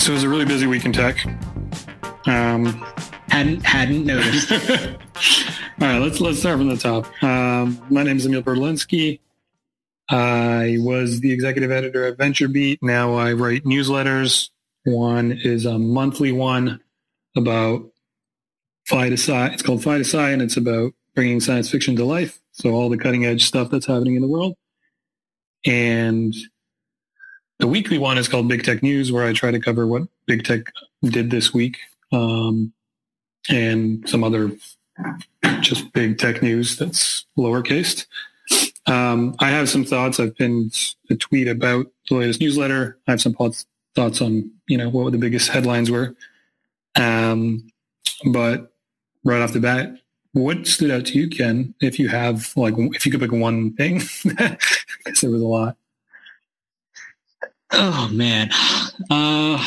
So it was a really busy week in tech. Um, hadn't hadn't noticed. All right, let's let's start from the top. Um, my name is Emil Protalinski. I was the executive editor at VentureBeat. Now I write newsletters. One is a monthly one about Fly to Sci. It's called Fly to Sci, and it's about bringing science fiction to life. So all the cutting edge stuff that's happening in the world. And the weekly one is called Big Tech News, where I try to cover what big tech did this week um, and some other just big tech news that's lowercase. Um, I have some thoughts. I've pinned a tweet about the latest newsletter. I have some thoughts thoughts on you know what the biggest headlines were. Um, but right off the bat, what stood out to you, Ken? If you have like, if you could pick one thing, because there was a lot. Oh man. Uh,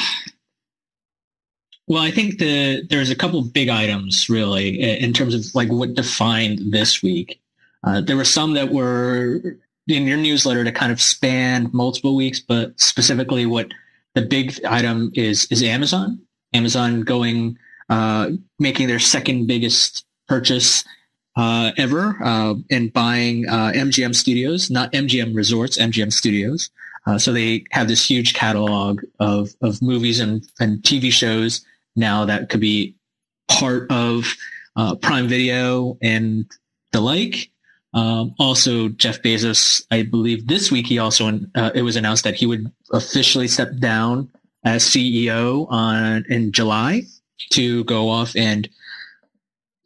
well, I think the there's a couple big items really in terms of like what defined this week. Uh, there were some that were in your newsletter to kind of span multiple weeks, but specifically what the big item is is Amazon. Amazon going uh, making their second biggest purchase uh, ever uh, and buying MGM uh, Studios, not MGM Resorts, MGM Studios. Uh, so they have this huge catalog of, of movies and, and TV shows now that could be part of uh, Prime Video and the like. Um, also, Jeff Bezos, I believe this week he also uh, it was announced that he would officially step down as CEO on in July to go off and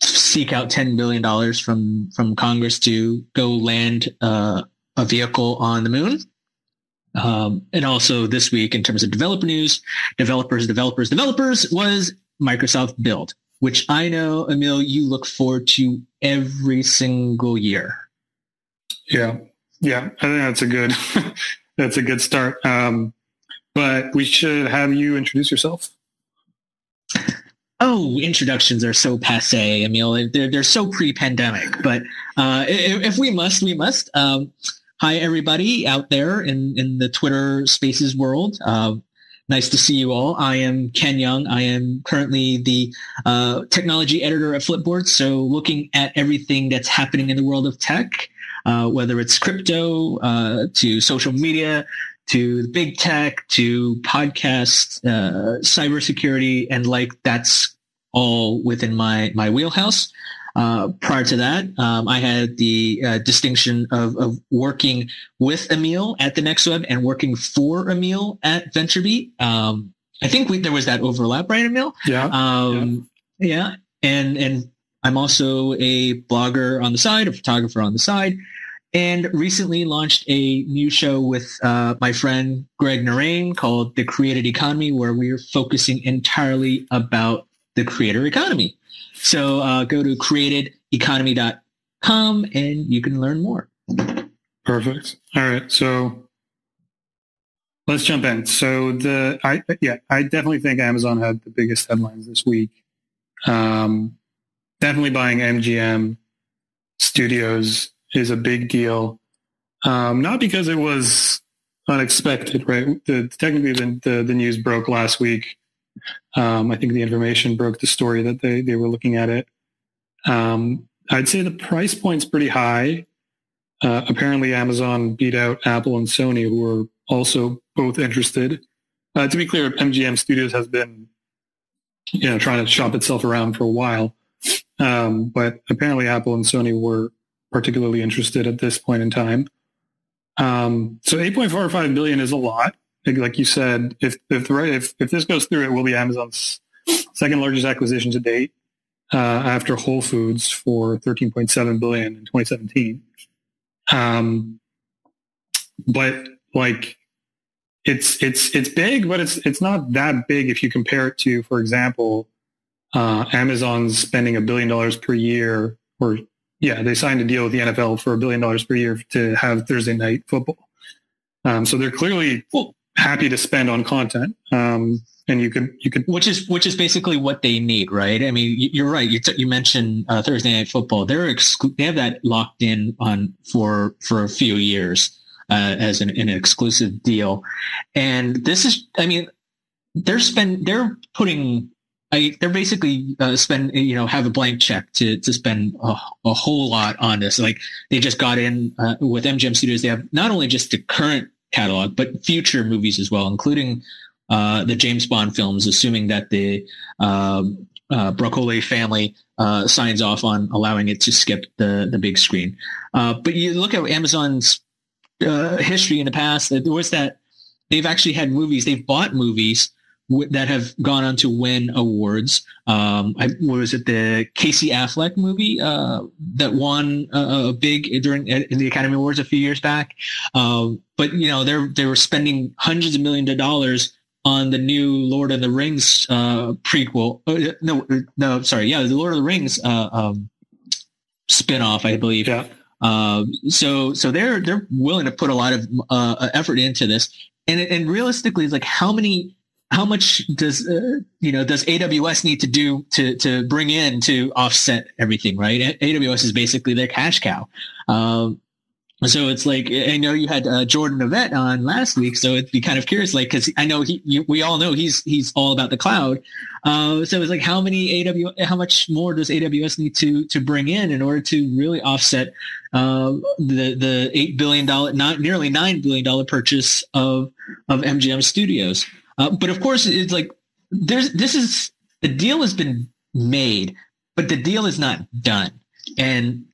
seek out ten billion dollars from from Congress to go land uh, a vehicle on the moon. Um, and also this week, in terms of developer news, developers, developers, developers was Microsoft Build, which I know, Emil, you look forward to every single year. Yeah, yeah, I think that's a good that's a good start. Um, but we should have you introduce yourself. Oh, introductions are so passe, Emil. They're they're so pre-pandemic. But uh, if, if, we must, we must. Um, Hi, everybody out there in, in the Twitter Spaces world. Uh, nice to see you all. I am Ken Yeung. I am currently the uh, technology editor at Flipboard. So looking at everything that's happening in the world of tech, uh, whether it's crypto uh, to social media to big tech to podcasts, uh, cybersecurity, and like that's all within my my wheelhouse. Uh, prior to that, um, I had the uh, distinction of, of, working with Emil at the Next Web and working for Emil at VentureBeat. Um, I think we, there was that overlap, right, Emil? Yeah. Um, yeah. yeah. And, and I'm also a blogger on the side, a photographer on the side, and recently launched a new show with uh, my friend Greg Narain called The Created Economy, where we're focusing entirely about the creator economy. So uh, go to createdeconomy.com and you can learn more. Perfect. All right. So let's jump in. So the I yeah, I definitely think Amazon had the biggest headlines this week. Um, definitely buying MGM Studios is a big deal. Um, not because it was unexpected, right? The, technically, the, the, the news broke last week um, I think the information broke the story that they, they were looking at it. Um, I'd say the price point's pretty high. Uh, apparently, Amazon beat out Apple and Sony, who were also both interested. Uh, to be clear, MGM Studios has been, you know, trying to shop itself around for a while, um, but apparently Apple and Sony were particularly interested at this point in time. Um, so 8.45 billion is a lot like you said, if if if, if this goes through, it will be Amazon's second largest acquisition to date uh, after Whole Foods for 13.7 billion in 2017. Um, but like it's it's it's big, but it's it's not that big if you compare it to, for example, uh, Amazon's spending a billion dollars per year, or yeah, they signed a deal with the NFL for a billion dollars per year to have Thursday night football. Um, so they're clearly happy to spend on content. Um, and you could you could which is which is basically what they need, right? I mean, you're right. You, t- you mentioned uh, Thursday Night Football. They're exclu- they have that locked in on for for a few years uh, as an, an exclusive deal, and this is, I mean, they're spend they're putting I, they're basically uh, spend you know have a blank check to to spend a, a whole lot on this. Like they just got in uh, with MGM Studios. They have not only just the current catalog but future movies as well, including uh, the James Bond films. Assuming that the um, uh, Broccoli family uh, signs off on allowing it to skip the the big screen. Uh, but you look at Amazon's uh, history in the past. There was that they've actually had movies. They've bought movies w- that have gone on to win awards. Um, I, what was it? The Casey Affleck movie uh, that won a, a big during in the Academy Awards a few years back. Um, but you know, they they were spending hundreds of millions of dollars on the new Lord of the Rings uh, prequel. Uh, no, no, sorry, yeah, the Lord of the Rings uh, um, spinoff, I believe. Yeah. Uh, so so they're they're willing to put a lot of uh, effort into this, and and realistically, it's like how many how much does uh, you know does AWS need to do to to bring in to offset everything? Right, AWS is basically their cash cow. Um, so it's like I know you had uh, Jordan Novet on last week, so it'd be kind of curious, like because I know he, you, we all know he's he's all about the cloud. Uh, so it's like how many AW, how much more does AWS need to to bring in in order to really offset uh, the the eight billion dollar, not nearly nine billion dollar purchase of of MGM Studios? Uh, but of course, it's like there's this is the deal has been made, but the deal is not done, and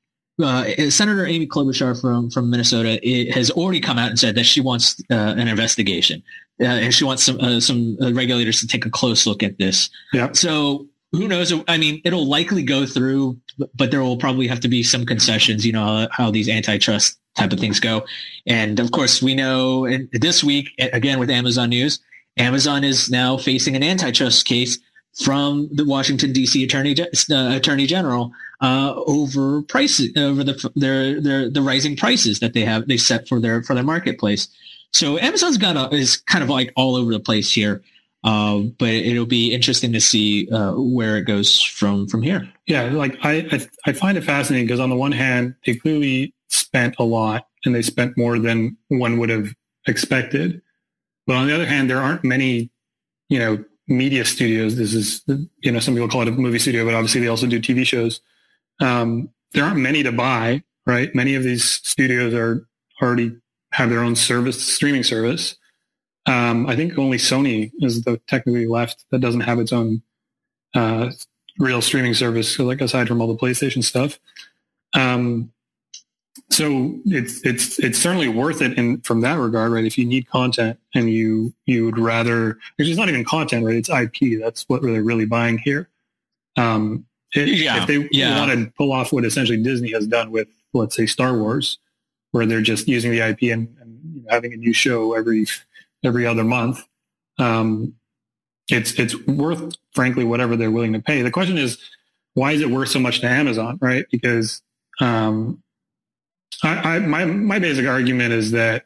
uh, Senator Amy Klobuchar from from Minnesota has already come out and said that she wants uh, an investigation uh, and she wants some uh, some regulators to take a close look at this. Yeah. So who knows? I mean, it'll likely go through, but there will probably have to be some concessions. You know how these antitrust type of things go, and of course we know this week again with Amazon News, Amazon is now facing an antitrust case from the Washington D.C. Attorney uh, Attorney General uh, over prices over the their their the rising prices that they have they set for their for their marketplace. So Amazon's got a, is kind of like all over the place here. Uh, but it'll be interesting to see uh, where it goes from from here. Yeah, like I I, I find it fascinating because on the one hand, they clearly spent a lot and they spent more than one would have expected. But on the other hand, there aren't many, you know, media studios. This is, you know, some people call it a movie studio, but obviously they also do TV shows. Um, there aren't many to buy, right? Many of these studios are already have their own service, streaming service. Um, I think only Sony is the technically left that doesn't have its own uh, real streaming service, like aside from all the PlayStation stuff. Um, so it's it's it's certainly worth it in from that regard, right? If you need content and you you would rather, it's not even content, right? It's IP. That's what they're really buying here. Um, it, yeah, if they yeah. want to pull off what essentially Disney has done with, let's say, Star Wars, where they're just using the IP and, and having a new show every every other month, um, it's it's worth, frankly, whatever they're willing to pay. The question is, why is it worth so much to Amazon, right? Because um, I, I, my my basic argument is that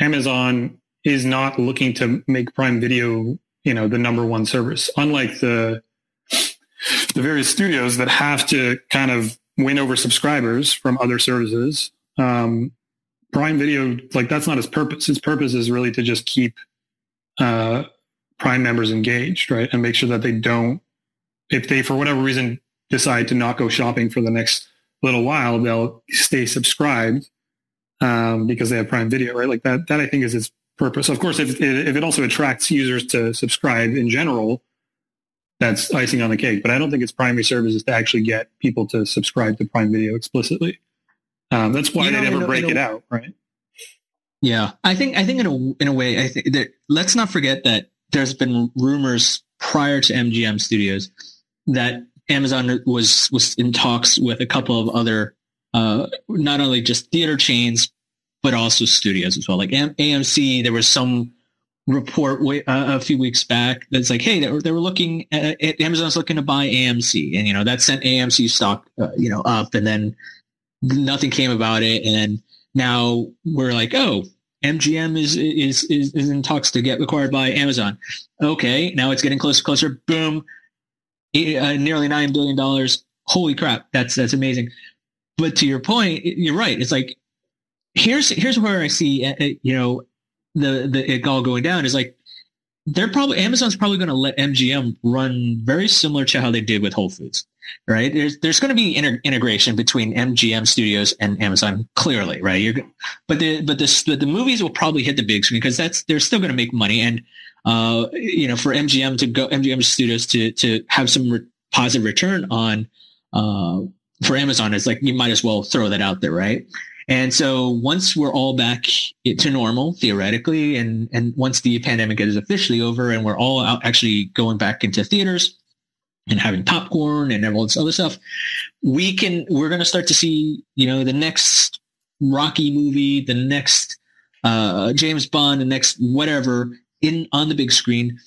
Amazon is not looking to make Prime Video, you know, the number one service. Unlike the the various studios that have to kind of win over subscribers from other services. Um, Prime Video, like that's not its purpose. Its purpose is really to just keep uh, Prime members engaged, right, and make sure that they don't, if they for whatever reason decide to not go shopping for the next little while, they'll stay subscribed um, because they have Prime Video, right? Like that. That I think is its purpose. Of course, if if it also attracts users to subscribe in general, that's icing on the cake. But I don't think its primary service is to actually get people to subscribe to Prime Video explicitly. Um, that's why you know, they never break a, it out, right? Yeah, I think I think in a in a way, I think that let's not forget that there's been rumors prior to MGM Studios that Amazon was was in talks with a couple of other, uh, not only just theater chains, but also studios as well. Like AMC, there was some report uh, a few weeks back that's like, hey, they were, they were looking at, at, Amazon's looking to buy AMC, and you know that sent AMC stock, uh, you know, up, and then nothing came about it, and now we're like, oh, MGM is is is, is in talks to get acquired by Amazon. Okay, now it's getting closer, closer. Boom, uh, nearly nine billion dollars. Holy crap, that's that's amazing. But to your point, you're right. It's like here's here's where I see uh, uh, you know the the it all going down is like they're probably Amazon's probably going to let MGM run very similar to how they did with Whole Foods, right? There's there's going to be inter- integration between MGM Studios and Amazon, clearly, right? You're, but the but the but the movies will probably hit the big screen because that's they're still going to make money, and uh, you know, for MGM to go MGM Studios to to have some re- positive return on uh, for Amazon, it's like you might as well throw that out there, right? And so once we're all back to normal, theoretically, and, and once the pandemic is officially over and we're all out actually going back into theaters and having popcorn and all this other stuff, we can, we're going to start to see, you know, the next Rocky movie, the next uh, James Bond, the next whatever in on the big screen.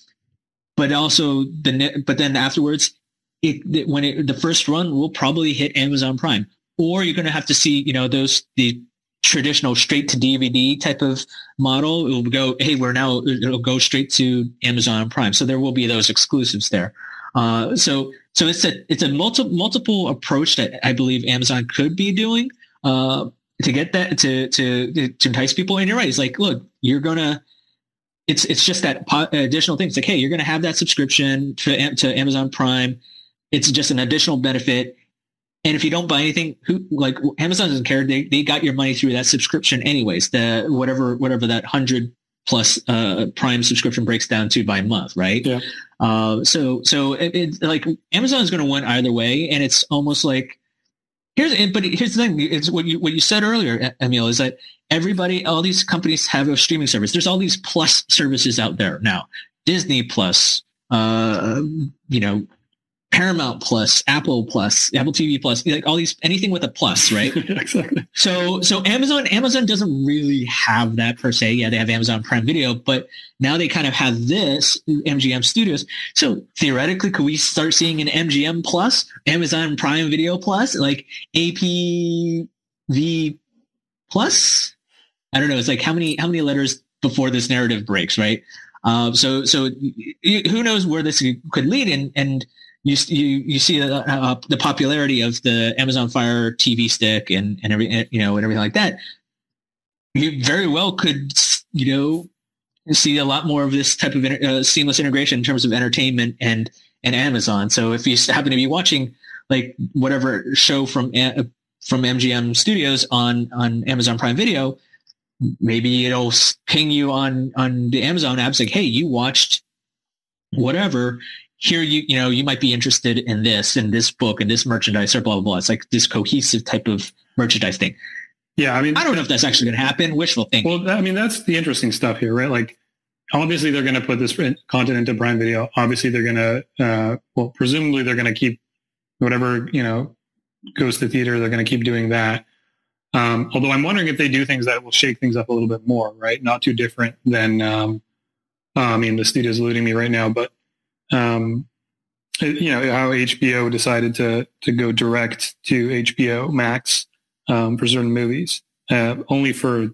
But also the, but then afterwards, it, when it, the first run will probably hit Amazon Prime or you're going to have to see, you know, those the traditional straight to DVD type of model. It will go, hey, we're now it'll go straight to Amazon Prime. So there will be those exclusives there. Uh, so so it's a it's a multi, multiple approach that I believe Amazon could be doing uh, to get that to to to entice people. And you're right. It's like, look, you're gonna. It's it's just that additional thing. It's like, hey, you're gonna have that subscription to to Amazon Prime. It's just an additional benefit and if you don't buy anything, who like Amazon doesn't care. They they got your money through that subscription anyways. The whatever whatever that hundred plus uh, Prime subscription breaks down to by month, right? Yeah. Uh, so so it, it, like Amazon is going to win either way, and it's almost like here's but here's the thing: it's what you what you said earlier, Emil, is that everybody, all these companies have a streaming service. There's all these plus services out there now. Disney Plus, uh, you know, Paramount Plus, Apple Plus, Apple TV Plus, like all these anything with a plus, right? exactly. So so Amazon Amazon doesn't really have that per se. Yeah, they have Amazon Prime Video, but now they kind of have this MGM Studios. So theoretically, could we start seeing an MGM Plus, Amazon Prime Video Plus, like APV Plus? I don't know. It's like how many how many letters before this narrative breaks, right? Uh, so so who knows where this could lead, and and you you you see uh, uh, the popularity of the Amazon Fire TV stick and and every you know and everything like that. You very well could you know see a lot more of this type of uh, seamless integration in terms of entertainment and and Amazon. So if you happen to be watching like whatever show from uh, from MGM Studios on on Amazon Prime Video, maybe it'll ping you on on the Amazon apps like, hey, you watched whatever here you you know you might be interested in this in this book and this merchandise or blah blah blah. It's like this cohesive type of merchandise thing. Yeah, I mean, I don't know if that's actually going to happen. Wishful thinking. Well, I mean, that's the interesting stuff here, right? Like, obviously, they're going to put this content into Prime Video. Obviously, they're going to, uh, well, presumably, they're going to keep whatever you know goes to theater. They're going to keep doing that. Um, although I'm wondering if they do things that will shake things up a little bit more, right? Not too different than, um, uh, I mean, the studio's eluding me right now, but um, you know how HBO decided to to go direct to HBO Max um, for certain movies, uh, only for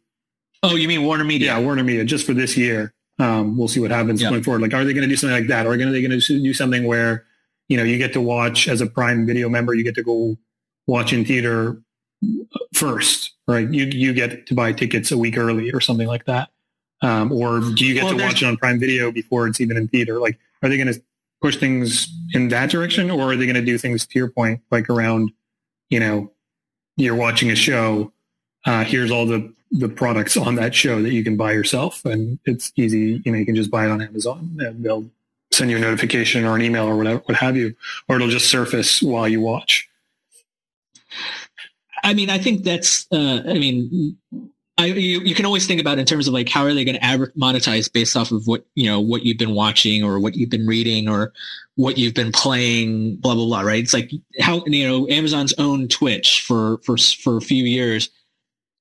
oh, you mean Warner Media? Yeah, Warner Media, just for this year. Um, we'll see what happens going forward. Like, are they going to do something like that, or are they going to do something where you know you get to watch as a Prime Video member, you get to go watch in theater first, right? You you get to buy tickets a week early or something like that, um, or do you get well, to watch it on Prime Video before it's even in theater? Like, are they going to push things in that direction, or are they going to do things to your point, like around, you know, you're watching a show, uh, here's all the the products on that show that you can buy yourself, and it's easy. You know, you can just buy it on Amazon, and they'll send you a notification or an email or whatever, what have you, or it'll just surface while you watch. I mean, I think that's. Uh, I mean, I, you, you can always think about in terms of like how are they going to monetize based off of what you know what you've been watching or what you've been reading or what you've been playing blah blah blah right? It's like how you know Amazon's own Twitch for for for a few years.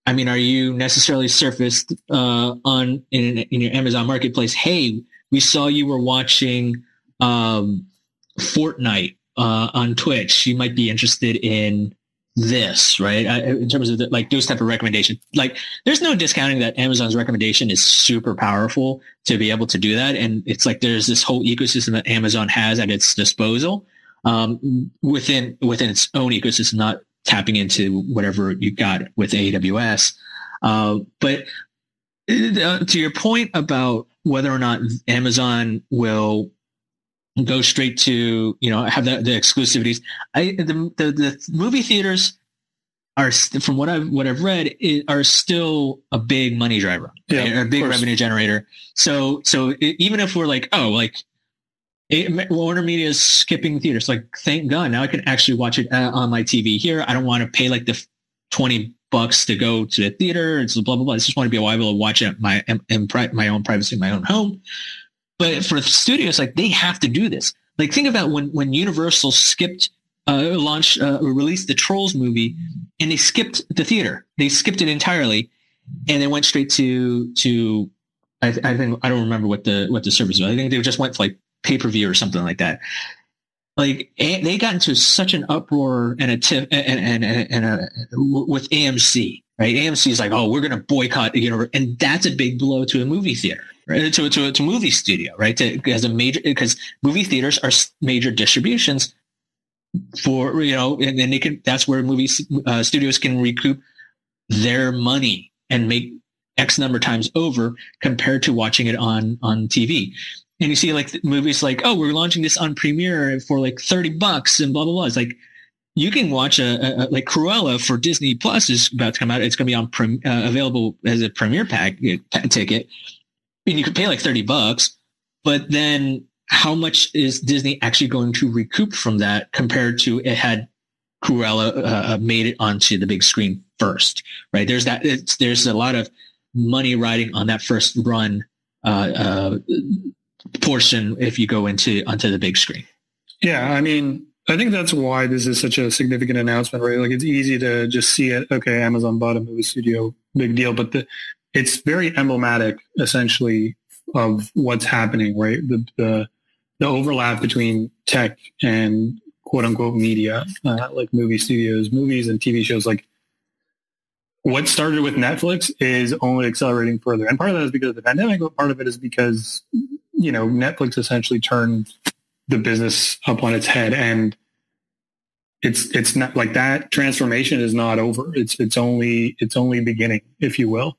I mean are you necessarily surfaced uh, on in, in your Amazon marketplace? Hey we saw you were watching um, Fortnite uh, on Twitch. You might be interested in this, right? I, in terms of the, like those type of recommendation, like there's no discounting that Amazon's recommendation is super powerful to be able to do that. And it's like there's this whole ecosystem that Amazon has at its disposal um, within within its own ecosystem, not tapping into whatever you got with AWS. Uh, but uh, to your point about whether or not Amazon will go straight to you know have the, the exclusivities. I the, the the movie theaters are from what I've what I've read are still a big money driver, yeah, right? a big revenue generator. So so it, even if we're like oh like it, Warner Media is skipping theaters, like thank God now I can actually watch it uh, on my TV here. I don't want to pay like the twenty bucks to go to the theater. It's blah blah blah. I just want to be able to watch it my in, in my own privacy, my own home. But for studios, like they have to do this. Like think about when when Universal skipped uh, launched uh, released the Trolls movie, and they skipped the theater. They skipped it entirely, and they went straight to to. I, I think I don't remember what the what the service was. I think they just went like pay per view or something like that. Like they got into such an uproar and a tip and and, and, and a, with AMC, right? AMC is like, oh, we're going to boycott, you know, and that's a big blow to a movie theater, To to to a movie studio, right? To, as a major because movie theaters are major distributions for you know, and then they can. That's where movie uh, studios can recoup their money and make X number times over compared to watching it on on TV. And you see like movies like, oh, we're launching this on Premiere for like thirty bucks and blah blah blah. It's like you can watch a, a, like Cruella for Disney Plus is about to come out. It's going to be on uh, available as a premiere pack, pack ticket, and you could pay like thirty bucks. But then how much is Disney actually going to recoup from that compared to it had Cruella uh, uh, made it onto the big screen first, right? There's that. there's a lot of money riding on that first run uh, uh, portion if you go into onto the big screen. Yeah, I mean, I think that's why this is such a significant announcement, right? Like it's easy to just see it. Okay, Amazon bought a movie studio, big deal, but the, it's very emblematic, essentially, of what's happening, right? The, the the overlap between tech and quote unquote media, uh, like movie studios, movies and TV shows. Like what started with Netflix is only accelerating further. And part of that is because of the pandemic, but part of it is because, you know, Netflix essentially turned the business up on its head and it's it's not like that transformation is not over. It's it's only it's only beginning, if you will.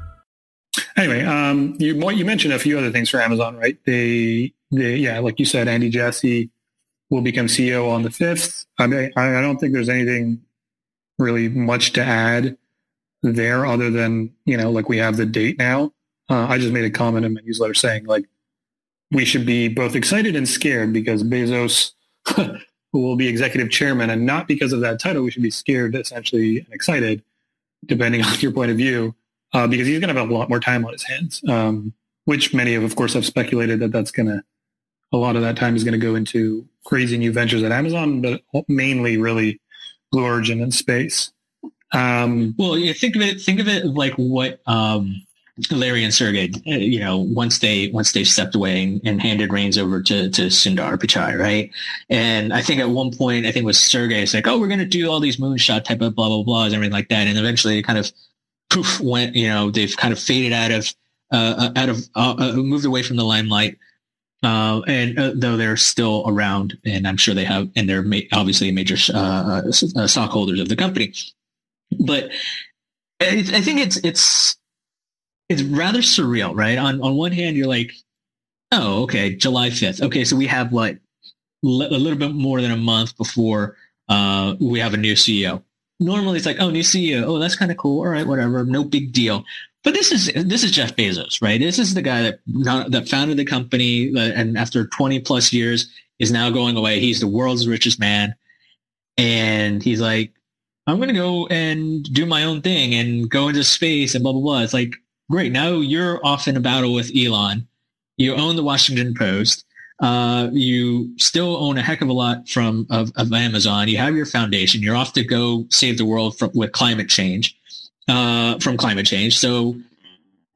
Anyway, um, you you mentioned a few other things for Amazon, right? They, they, yeah, like you said, Andy Jassy will become CEO on the fifth. I mean, I don't think there's anything really much to add there, other than you know, like we have the date now. Uh, I just made a comment in my newsletter saying like we should be both excited and scared because Bezos will be executive chairman, and not because of that title. We should be scared, essentially, and excited, depending on your point of view uh, because he's going to have a lot more time on his hands, um, which many of, of course, have speculated that that's going to, a lot of that time is going to go into crazy new ventures at Amazon, but mainly really Blue Origin and space. Um, well, yeah, think of it, think of it like what, um, Larry and Sergey, uh, you know, once they once they stepped away and, and, handed reins over to to Sundar Pichai, right? And I think at one point, I think it was Sergey, it's like, oh, we're going to do all these moonshot type of blah blah blahs, everything like that, and eventually, kind of poof went you know they've kind of faded out of uh, uh out of uh, uh, moved away from the limelight. Uh, and uh, though they're still around and i'm sure they have and they're ma- obviously major stockholders of the company. But I, think it's it's it's rather surreal right? On on one hand you're like oh okay july 5th okay so we have what a little bit more than a month before we have a new ceo normally it's like, oh, new CEO. Oh, that's kind of cool. All right, whatever. No big deal. But this is this is Jeff Bezos, right? This is the guy that that founded the company, uh, and after 20 plus years is now going away. He's the world's richest man, and he's like, I'm to go and do my own thing and go into space and blah blah blah. It's like, great. Now you're off in a battle with Elon. You own the Washington Post. Uh, you still own a heck of a lot from of, of, Amazon. You have your foundation. You're off to go save the world from, with climate change, uh, from climate change. So,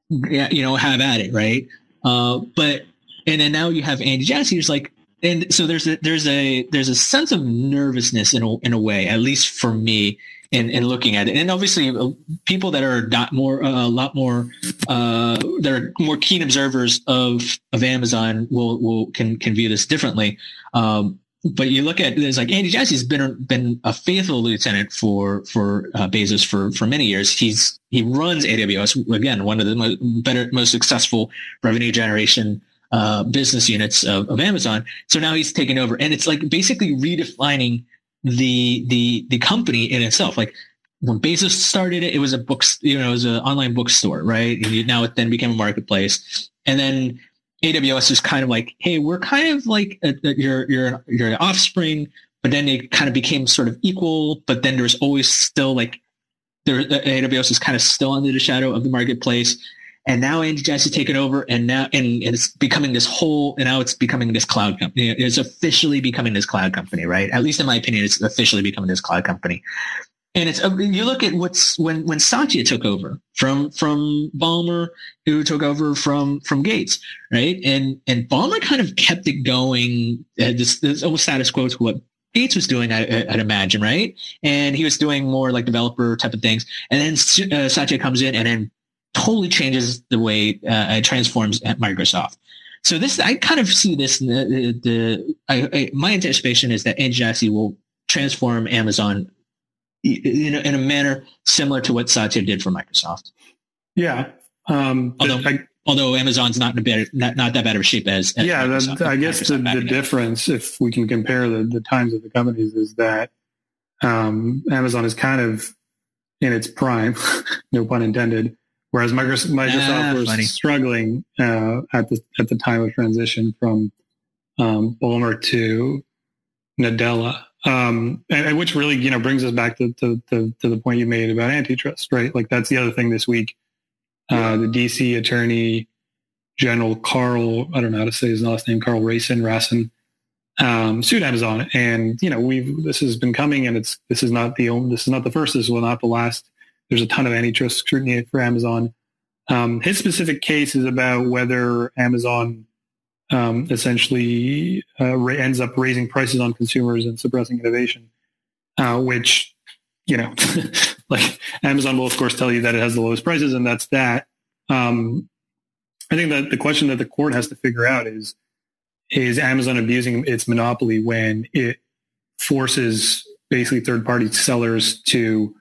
yeah, you know, have at it, right? Uh, but and then now you have Andy Jassy, who's like, and so there's a there's a there's a sense of nervousness in a, in a way, at least for me, in, in looking at it. And obviously, uh, people that are not more uh, a lot more uh, that are more keen observers of of Amazon will will can can view this differently. Um, but you look at there's like Andy Jassy's been been a faithful lieutenant for for uh, Bezos for for many years. He's he runs AWS again, one of the most, better most successful revenue generation uh, business units of, of Amazon. So now he's taken over, and it's like basically redefining the the the company in itself. Like when Bezos started it, it was a book, you know, it was an online bookstore, right? And now it then became a marketplace, and then AWS is kind of like, hey, we're kind of like a, a, your your your offspring, but then it kind of became sort of equal. But then there's always still like there, AWS is kind of still under the shadow of the marketplace. And now Andy Jassy taken over and now, and, and, it's becoming this whole, and now it's becoming this cloud company. It's officially becoming this cloud company, right? At least in my opinion, it's officially becoming this cloud company. And it's, you look at what's, when, when Satya took over from, from Ballmer, who took over from, from Gates, right? And, and Ballmer kind of kept it going, uh, this, this almost status quo to what Gates was doing, I, would imagine, right? And he was doing more like developer type of things. And then uh, Satya comes in and then totally changes the way uh, it transforms at Microsoft. So this, I kind of see this. The, the I, I, my anticipation is that Jassy will transform Amazon in a, in a manner similar to what Satya did for Microsoft. Yeah. Um, although, I, although Amazon's not in a better, not, not that bad of a shape as, as yeah, that, I guess the, the difference, if we can compare the, the times of the companies, is that um, Amazon is kind of in its prime, no pun intended, Whereas Microsoft, Microsoft ah, was funny. struggling uh, at the at the time of transition from um, Ballmer to Nadella, um, and, and, which really you know brings us back to, to, to, to, the point you made about antitrust, right? Like that's the other thing this week. Uh, the DC Attorney General Karl, I don't know how to say his last name, Karl Racine, Racine, um, sued Amazon, and you know we've this has been coming, and it's this is not the only, this is not the first, this will not the last there's a ton of antitrust scrutiny for Amazon. Um, his specific case is about whether Amazon um, essentially uh, ra- ends up raising prices on consumers and suppressing innovation, uh, which, you know, like Amazon will of course tell you that it has the lowest prices and that's that. Um, I think that the question that the court has to figure out is, is Amazon abusing its monopoly when it forces basically third party sellers to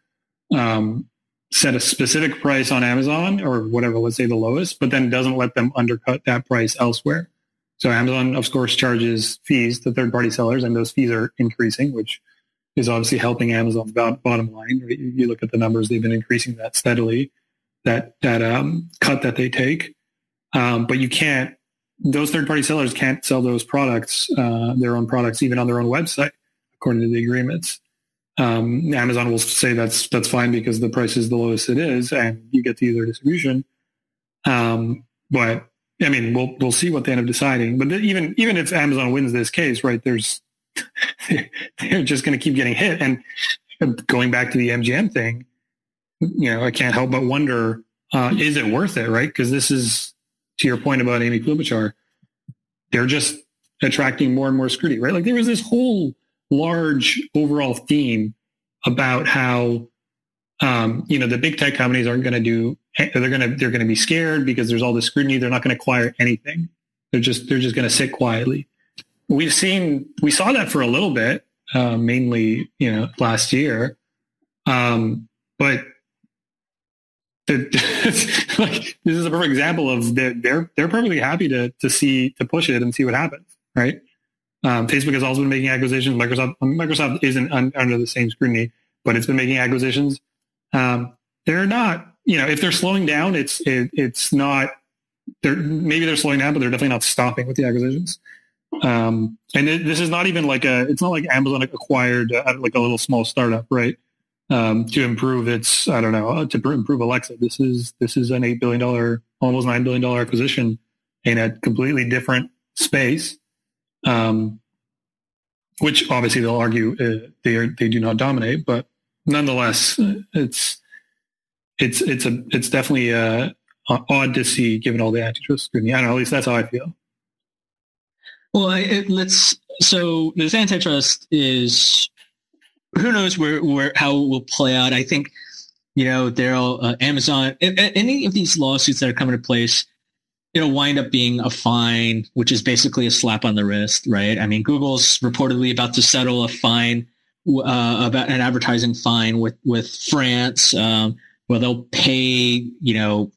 um, set a specific price on Amazon or whatever, let's say the lowest, but then doesn't let them undercut that price elsewhere. So Amazon, of course, charges fees to third party sellers and those fees are increasing, which is obviously helping Amazon's bottom line. Right? You look at the numbers, they've been increasing that steadily, that, that um, cut that they take. Um, but you can't, those third party sellers can't sell those products, uh, their own products, even on their own website, according to the agreements um, Amazon will say that's that's fine because the price is the lowest it is, and you get to use their distribution. Um, but I mean, we'll we'll see what they end up deciding. But even even if Amazon wins this case, right? There's they're just going to keep getting hit. And going back to the MGM thing, you know, I can't help but wonder: uh, is it worth it? Right? Because this is to your point about Amy Klobuchar. They're just attracting more and more scrutiny, right? Like there was this whole large overall theme about how um, you know the big tech companies aren't going to do they're going to they're going to be scared because there's all this scrutiny. They're not going to acquire anything. They're just they're just going to sit quietly. We've seen we saw that for a little bit uh, mainly you know last year. Um, but the, like, this is a perfect example of they're they're perfectly happy to to see to push it and see what happens right um, Facebook has also been making acquisitions. Microsoft Microsoft isn't un, under the same scrutiny, but it's been making acquisitions. Um, they're not, you know, if they're slowing down, it's it, it's not. They're maybe they're slowing down, but they're definitely not stopping with the acquisitions. Um, and it, this is not even like a. It's not like Amazon acquired uh, like a little small startup, right? Um, to improve its, I don't know, uh, to improve Alexa. This is this is an eight billion dollar, almost nine billion dollar acquisition in a completely different space. Um, which obviously they'll argue uh, they are, they do not dominate, but nonetheless, it's it's it's a it's definitely uh, odd to see given all the antitrust scrutiny. I don't know. At least that's how I feel. Well, it, let's. So this antitrust is who knows where where how it will play out. I think you know there'll uh, Amazon any of these lawsuits that are coming to place it'll wind up being a fine, which is basically a slap on the wrist, right? I mean, Google's reportedly about to settle a fine uh, about an advertising fine with with France, um, where they'll pay, you know,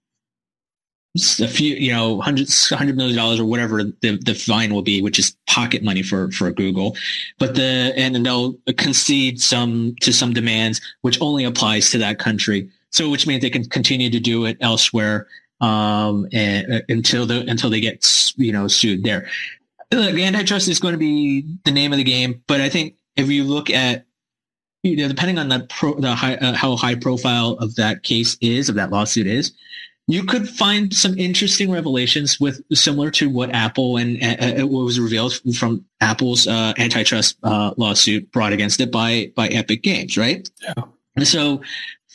a few, you know, hundreds, hundred million dollars or whatever the, the fine will be, which is pocket money for, for Google. But the, and then they'll concede some to some demands, which only applies to that country. So, which means they can continue to do it elsewhere um, and, uh, until the until they get you know sued there. Look, antitrust is going to be the name of the game, but I think if you look at you know depending on the pro, the high, uh, how high profile of that case is of that lawsuit is, you could find some interesting revelations with similar to what Apple and uh, uh what was revealed from Apple's uh, antitrust uh, lawsuit brought against it by by Epic Games, right? Yeah. So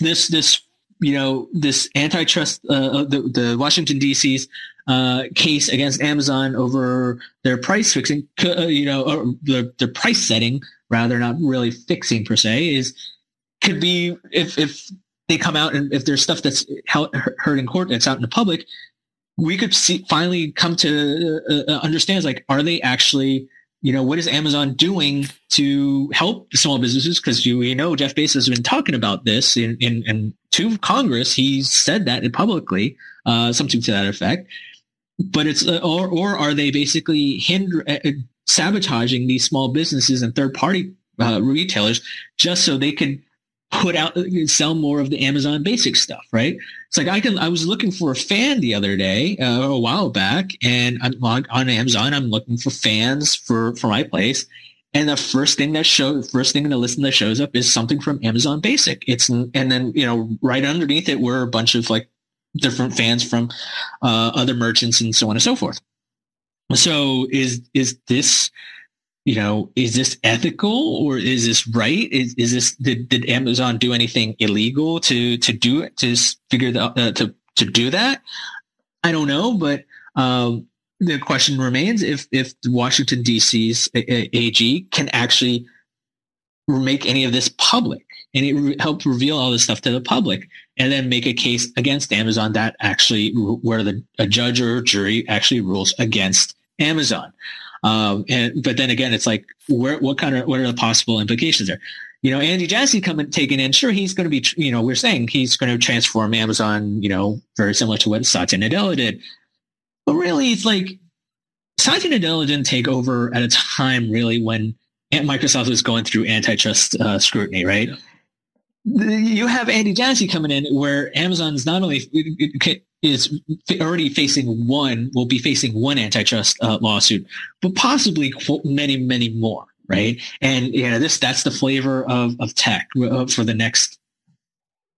this this you know, this antitrust, uh, uh the, the Washington D.C.'s uh, case against Amazon over their price fixing, uh, you know, or the, their price setting, rather not really fixing per se, is could be if if they come out and if there's stuff that's heard in court that's out in the public, we could see finally come to uh, uh understand like, are they actually you know, what is Amazon doing to help small businesses? Because you, know, Jeff Bezos has been talking about this in, in, in to Congress. He said that publicly, uh, something to that effect. But it's, uh, or, or are they basically hinder, uh, uh sabotaging these small businesses and third party uh, retailers just so they can put out sell more of the Amazon basic stuff, right? It's like I can. I was looking for a fan the other day, uh, a while back, and I'm on, on Amazon. I'm looking for fans for for my place, and the first thing that show, first thing in the list that shows up is something from Amazon Basic. It's and then you know right underneath it were a bunch of like different fans from uh, other merchants and so on and so forth. So is is this you know, is this ethical or is this right? Is, is this, did, did Amazon do anything illegal to, to do it, to figure that, uh, to, to do that? I don't know, but, um, the question remains if, if Washington DC's AG can actually make any of this public and it re- help reveal all this stuff to the public and then make a case against Amazon that actually where the a judge or jury actually rules against Amazon. Um, and but then again, it's like where what kind of what are the possible implications there? You know, Andy Jassy coming taken in. Sure, he's going to be. You know, we're saying he's going to transform Amazon. You know, very similar to what Satya Nadella did. But really, it's like Satya Nadella didn't take over at a time really when Microsoft was going through antitrust uh, scrutiny, right? You have Andy Jassy coming in where Amazon's not only is already facing one, will be facing one antitrust uh, lawsuit, but possibly many, many more, right? And you know, this that's the flavor of of tech uh, for the next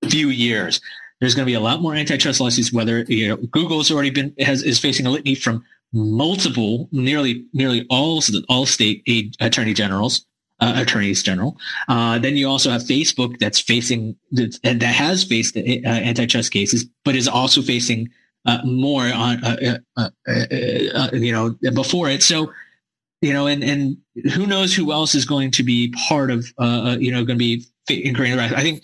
few years. There's going to be a lot more antitrust lawsuits. Whether you know, Google's already been has is facing a litany from multiple, nearly nearly all all state attorney generals uh, attorneys general. Uh, then you also have Facebook that's facing that has faced uh, antitrust cases, but is also facing uh, more on uh, uh, you know before it. So you know, and and who knows who else is going to be part of you know going to be incurring I think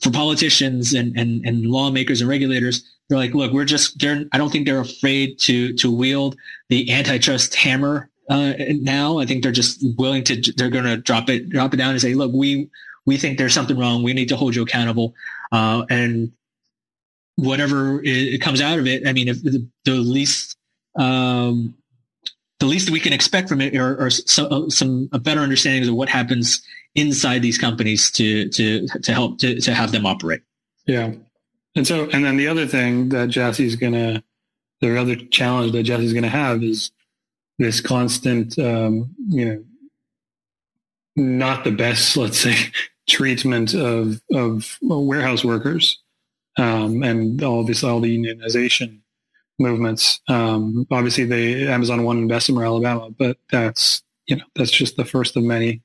for politicians and, and and lawmakers and regulators, they're like, look, we're just I don't think they're afraid to to wield the antitrust hammer uh, now. I think they're just willing to, they're going to drop it, drop it down and say, look, we, we think there's something wrong. We need to hold you accountable. Uh, and whatever it, it, comes out of it, I mean, if the, the least, um, the least we can expect from it are, are some, uh, some better understandings of what happens inside these companies to to to help to, to have them operate. Yeah. And so, and then the other thing that Jassy's gonna, the other challenge that Jassy's gonna have is this constant, um, you know, not the best, let's say, treatment of of warehouse workers, um, and obviously all the unionization movements. Um, obviously, the Amazon won in Bessemer, Alabama, but that's you know that's just the first of many.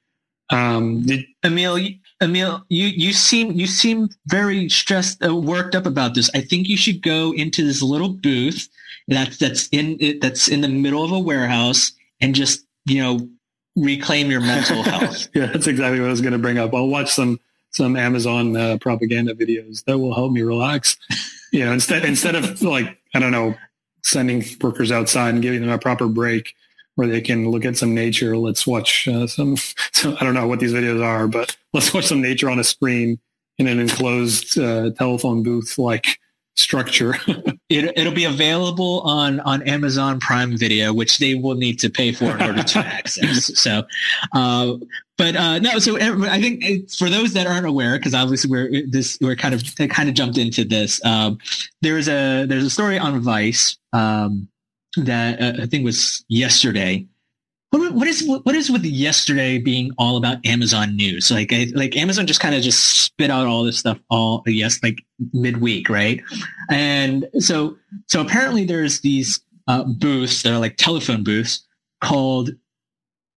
Um, did, Emil, Emil, you you seem you seem very stressed, uh, worked up about this. I think you should go into this little booth that's that's in that's in the middle of a warehouse and just you know reclaim your mental health. yeah, that's exactly what I was going to bring up. I'll watch some some Amazon uh, propaganda videos that will help me relax. You know, instead instead of like I don't know, sending workers outside and giving them a proper break where they can look at some nature. Let's watch uh, some, some. I don't know what these videos are, but let's watch some nature on a screen in an enclosed uh, telephone booth like structure. it, will be available on, on Amazon Prime Video, which they will need to pay for in order to access. So, uh, but uh, no. So I think for those that aren't aware, because obviously we're this we're kind of kind of jumped into this. Um, there's a there's a story on Vice um, that uh, I think was yesterday what, what is what is with yesterday being all about Amazon news? Like I, like Amazon just kind of just spit out all this stuff all yes like midweek, right? And so so apparently there's these uh, booths that are like telephone booths called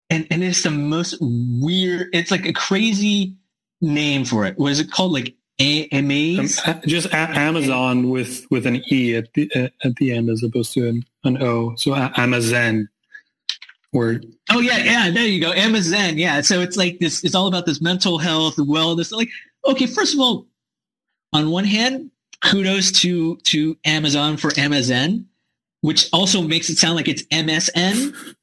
and and it's the most weird. It's like a crazy name for it. What is it called? Like a- Amaze? Um, just a- AmaZen with with an e at the uh, at the end as opposed to an, an o. So a- Amazon word. Oh yeah, yeah. There you go. AmaZen. Yeah. So it's like this. It's all about this mental health, wellness. Like, okay, first of all, on one hand, kudos to to Amazon for AmaZen, which also makes it sound like it's MSN.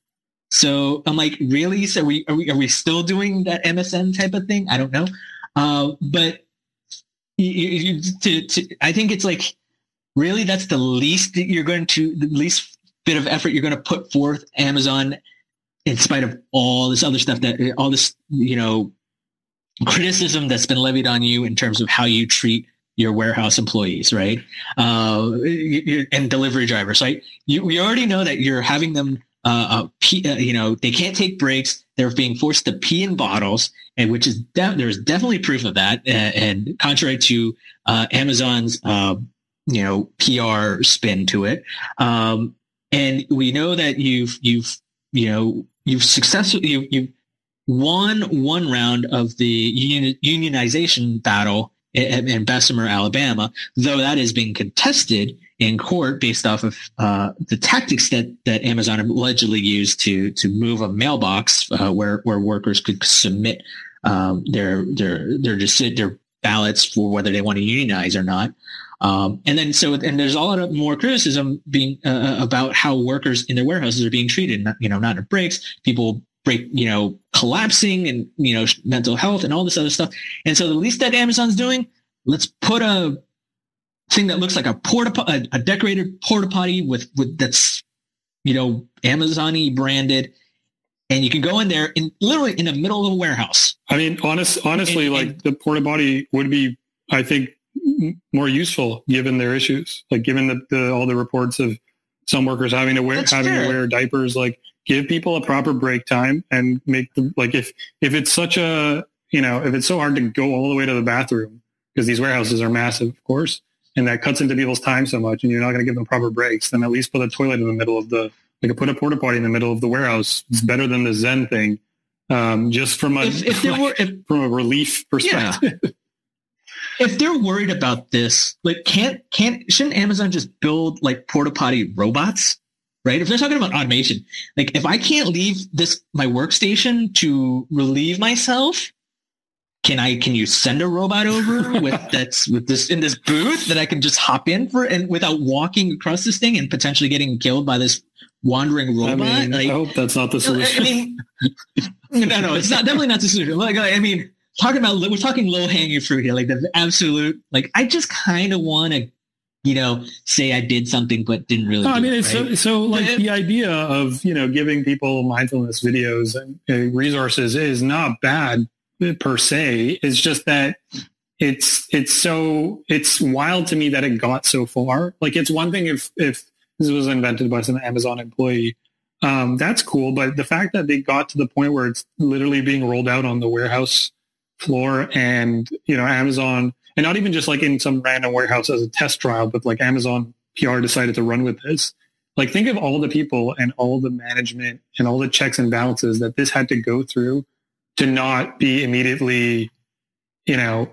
So I'm like, really? So are we are we are we still doing that MSN type of thing? I don't know. Uh, but you, you, to, to, I think it's like really that's the least that you're going to the least bit of effort you're going to put forth Amazon in spite of all this other stuff that all this, you know, criticism that's been levied on you in terms of how you treat your warehouse employees, right? Uh, and delivery drivers, right? You, we already know that you're having them, uh, uh, pee, uh, you know, they can't take breaks. They're being forced to pee in bottles, and which is de- there's definitely proof of that. And, and contrary to uh, Amazon's, uh, you know, PR spin to it, um, and we know that you've you've you know you've successfully you, you've won one round of the union, unionization battle in, in, Bessemer, Alabama, though that is being contested in court based off of uh, the tactics that, that Amazon allegedly used to to move a mailbox uh, where where workers could submit um, their their their their ballots for whether they want to unionize or not. Um, and then so, and there's a lot of more criticism being uh, uh, about how workers in their warehouses are being treated. Not, you know, not in breaks, people break, you know, collapsing and you know, mental health and all this other stuff. And so the least that Amazon's doing, let's put a thing that looks like a porta a, a decorated porta potty with with that's you know Amazon-y branded and you can go in there in literally in the middle of a warehouse. I mean, honest, honestly, and, like and, the porta potty would be, I think, more useful given their issues. Like given the, the all the reports of some workers having to wear That's having fair. to wear diapers. Like give people a proper break time and make them like if if it's such a you know if it's so hard to go all the way to the bathroom because these warehouses are massive, of course, and that cuts into people's time so much, and you're not going to give them proper breaks. Then at least put a toilet in the middle of the like put a porta potty in the middle of the warehouse. It's better than the Zen thing. Um, just from a if, if like, were, if, from a relief perspective. Yeah. If they're worried about this, like can't can't shouldn't Amazon just build like porta potty robots? Right? If they're talking about automation, like if I can't leave this my workstation to relieve myself, can I can you send a robot over with that's with this in this booth that I can just hop in for and without walking across this thing and potentially getting killed by this wandering robot? I, mean, like, I hope that's not the solution. I mean, no, no, it's not definitely not the solution. Like, I mean, talking about we're talking low hanging fruit here, like the absolute. Like I just kind of want to, you know, say I did something but didn't really. No, I mean, it, it's right? so, so like it, the idea of you know giving people mindfulness videos and resources is not bad per se. It's just that it's it's so it's wild to me that it got so far. Like it's one thing if if this was invented by some Amazon employee, um, that's cool. But the fact that they got to the point where it's literally being rolled out on the warehouse floor, and you know Amazon, and not even just like in some random warehouse as a test trial, but like Amazon PR decided to run with this. Like think of all the people and all the management and all the checks and balances that this had to go through to not be immediately, you know,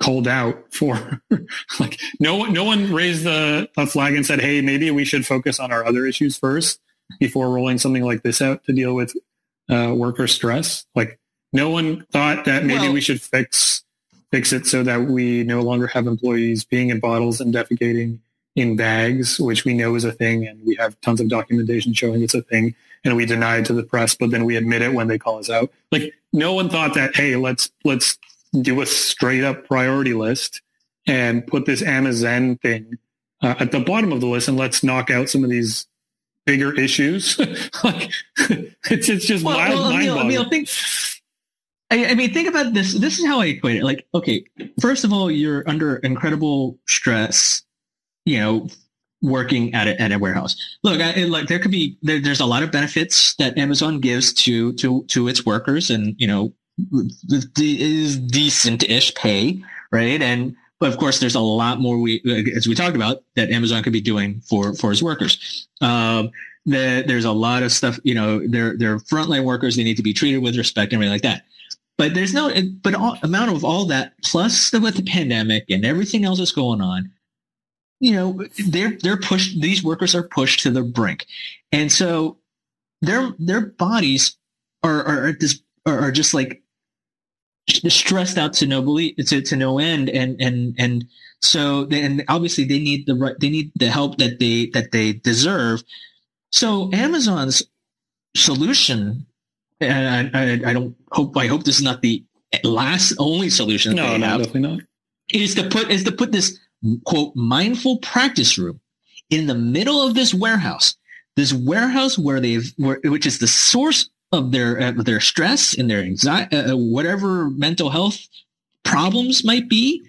called out for like no one no one raised the a flag and said hey maybe we should focus on our other issues first before rolling something like this out to deal with uh, worker stress like no one thought that maybe well, we should fix fix it so that we no longer have employees being in bottles and defecating in bags which we know is a thing and we have tons of documentation showing it's a thing and we deny it to the press but then we admit it when they call us out like no one thought that hey let's let's do a straight up priority list and put this AmaZen thing uh, at the bottom of the list and let's knock out some of these bigger issues. like it's it's just well, wild, well, mind I mean, I think. I, I mean, think about this. This is how I equate it. Like, okay, first of all, you're under incredible stress, you know, working at a, at a warehouse. Look, I, like there could be there, there's a lot of benefits that Amazon gives to to to its workers, and you know, is decent-ish pay, right? And but of course, there's a lot more we, as we talked about, that Amazon could be doing for for its workers. Um, the, there's a lot of stuff, you know, they're they're frontline workers. They need to be treated with respect and everything like that. But there's no, but all, amount of all that plus the, with the pandemic and everything else that's going on, you know, they're they're pushed. These workers are pushed to the brink, and so their their bodies are are this are, are just like stressed out to no belief, to, to no end. And, and, and so, and obviously they need the right, they need the help that they, that they deserve. So Amazon's solution, and I, I, I don't hope, I hope this is not the last only solution. No, no, have, definitely not. Is to put, is to put this quote, mindful practice room in the middle of this warehouse, this warehouse where they've, where, which is the source of their uh, their stress and their anxiety, uh, uh, whatever mental health problems might be,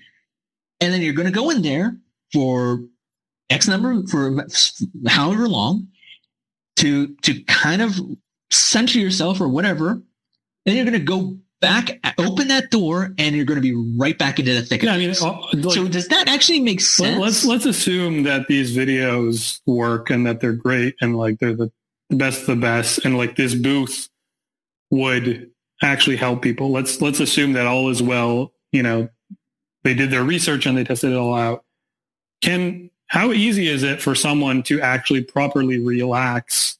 and then you're going to go in there for X number for however long to to kind of center yourself or whatever, and you're going to go back, open that door, and you're going to be right back into the thick. Yeah, I mean, uh, like, so does that actually make sense? Let's let's assume that these videos work and that they're great and like they're the the best of the best and like this booth would actually help people. Let's let's assume that all is well, you know, they did their research and they tested it all out. Can how easy is it for someone to actually properly relax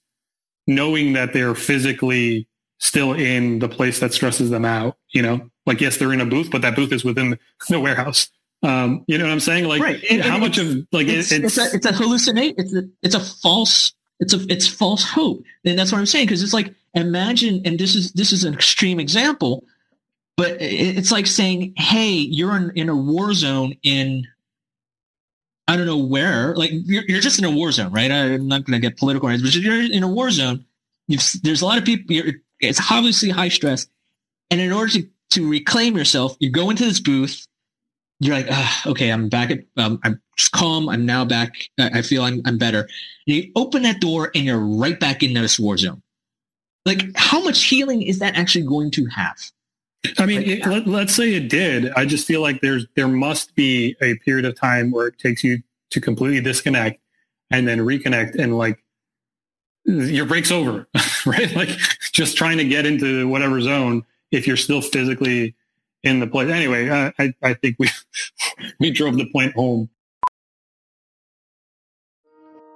knowing that they're physically still in the place that stresses them out, you know? Like yes, they're in a booth, but that booth is within the warehouse. Um, you know what I'm saying? Like right. how much of like it's, it's, it's a, it's a hallucinate. It's a, it's a false it's a it's false hope, and that's what I'm saying because it's like imagine, and this is this is an extreme example, but it's like saying, hey, you're in, in a war zone in I don't know where, like you're, you're just in a war zone, right? I'm not going to get political, but you're in a war zone. there's a lot of people. it's obviously high stress, and in order to to reclaim yourself, you go into this booth. You're like, okay, I'm back at, um, I'm calm. I'm now back. I feel I'm, I'm better. And you open that door and you're right back in this war zone. Like, how much healing is that actually going to have? I mean, it, let, let's say it did. I just feel like there's there must be a period of time where it takes you to completely disconnect and then reconnect, and like your break's over, right? Like just trying to get into whatever zone if you're still physically in the place. Anyway, I I think we we drove the point home.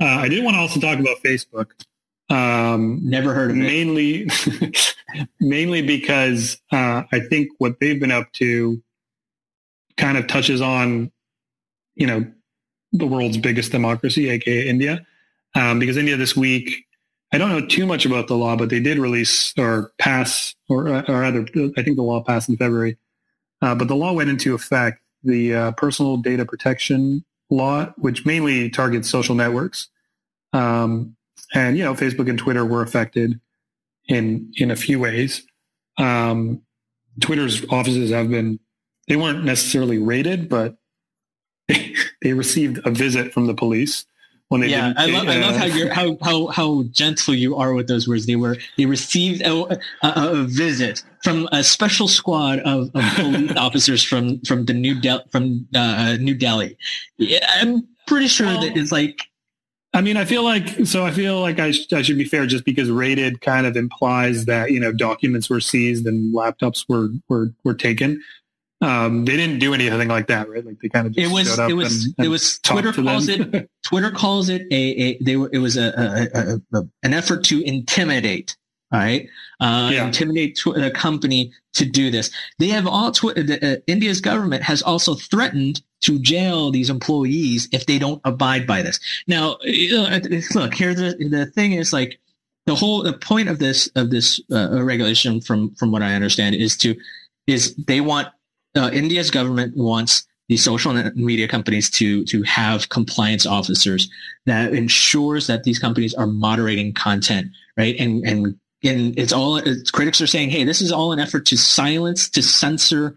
Uh, I did want to also talk about Facebook. Um, Never heard of it. mainly, mainly because uh, I think what they've been up to kind of touches on, you know, the world's biggest democracy, aka India. Um, because India this week, I don't know too much about the law, but they did release or pass, or, or rather, I think the law passed in February. Uh, but the law went into effect, the uh, personal data protection law, which mainly targets social networks. Um, and, you know, Facebook and Twitter were affected in, in a few ways. Um, Twitter's offices have been, they weren't necessarily raided, but they, they received a visit from the police when they yeah, didn't. I love, I love how you're how, how how gentle you are with those words. They were they received a, a, a visit from a special squad of, of police officers from from the New Del- from uh, New Delhi. Yeah, I'm pretty sure Well, that it's like I mean, I feel like so. I feel like I, sh- I should be fair, just because rated kind of implies that you know documents were seized and laptops were were were taken. Um, they didn't do anything like that, right? Like they kind of just it was showed up it was and, it was Twitter calls it Twitter calls it a, a they were it was a, a, a, an effort to intimidate all right uh, Yeah. intimidate tw- a company to do this they have all tw- the, uh, India's government has also threatened to jail these employees if they don't abide by this now uh, look here the the thing is like the whole the point of this of this uh, regulation from from what I understand is to is they want uh, India's government wants the social media companies to to have compliance officers that ensures that these companies are moderating content, right? And and and it's all it's, critics are saying, hey, this is all an effort to silence, to censor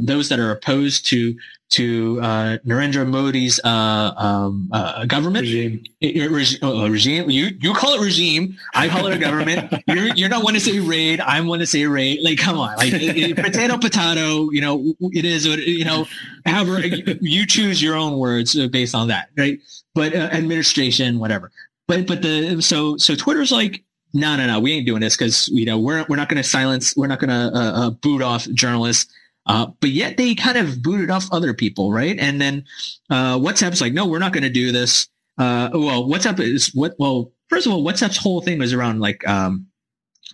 those that are opposed to to uh, Narendra Modi's uh, um, uh, government regime. it- reg- uh, regime. You you call it regime. I call it a government. You're you're not one to say raid. I'm one to say raid. Like, come on, like it- it- potato potato. You know, it is. You know, however you choose your own words uh, based on that, right? But uh, administration, whatever. But but the so so Twitter's like. No, no, no. We ain't doing this because you know we're we're not going to silence. We're not going to uh, uh, boot off journalists. Uh, but yet they kind of booted off other people, right? And then uh, WhatsApp's like, no, we're not going to do this uh, well, WhatsApp is what? Well, first of all, WhatsApp's whole thing was around like um,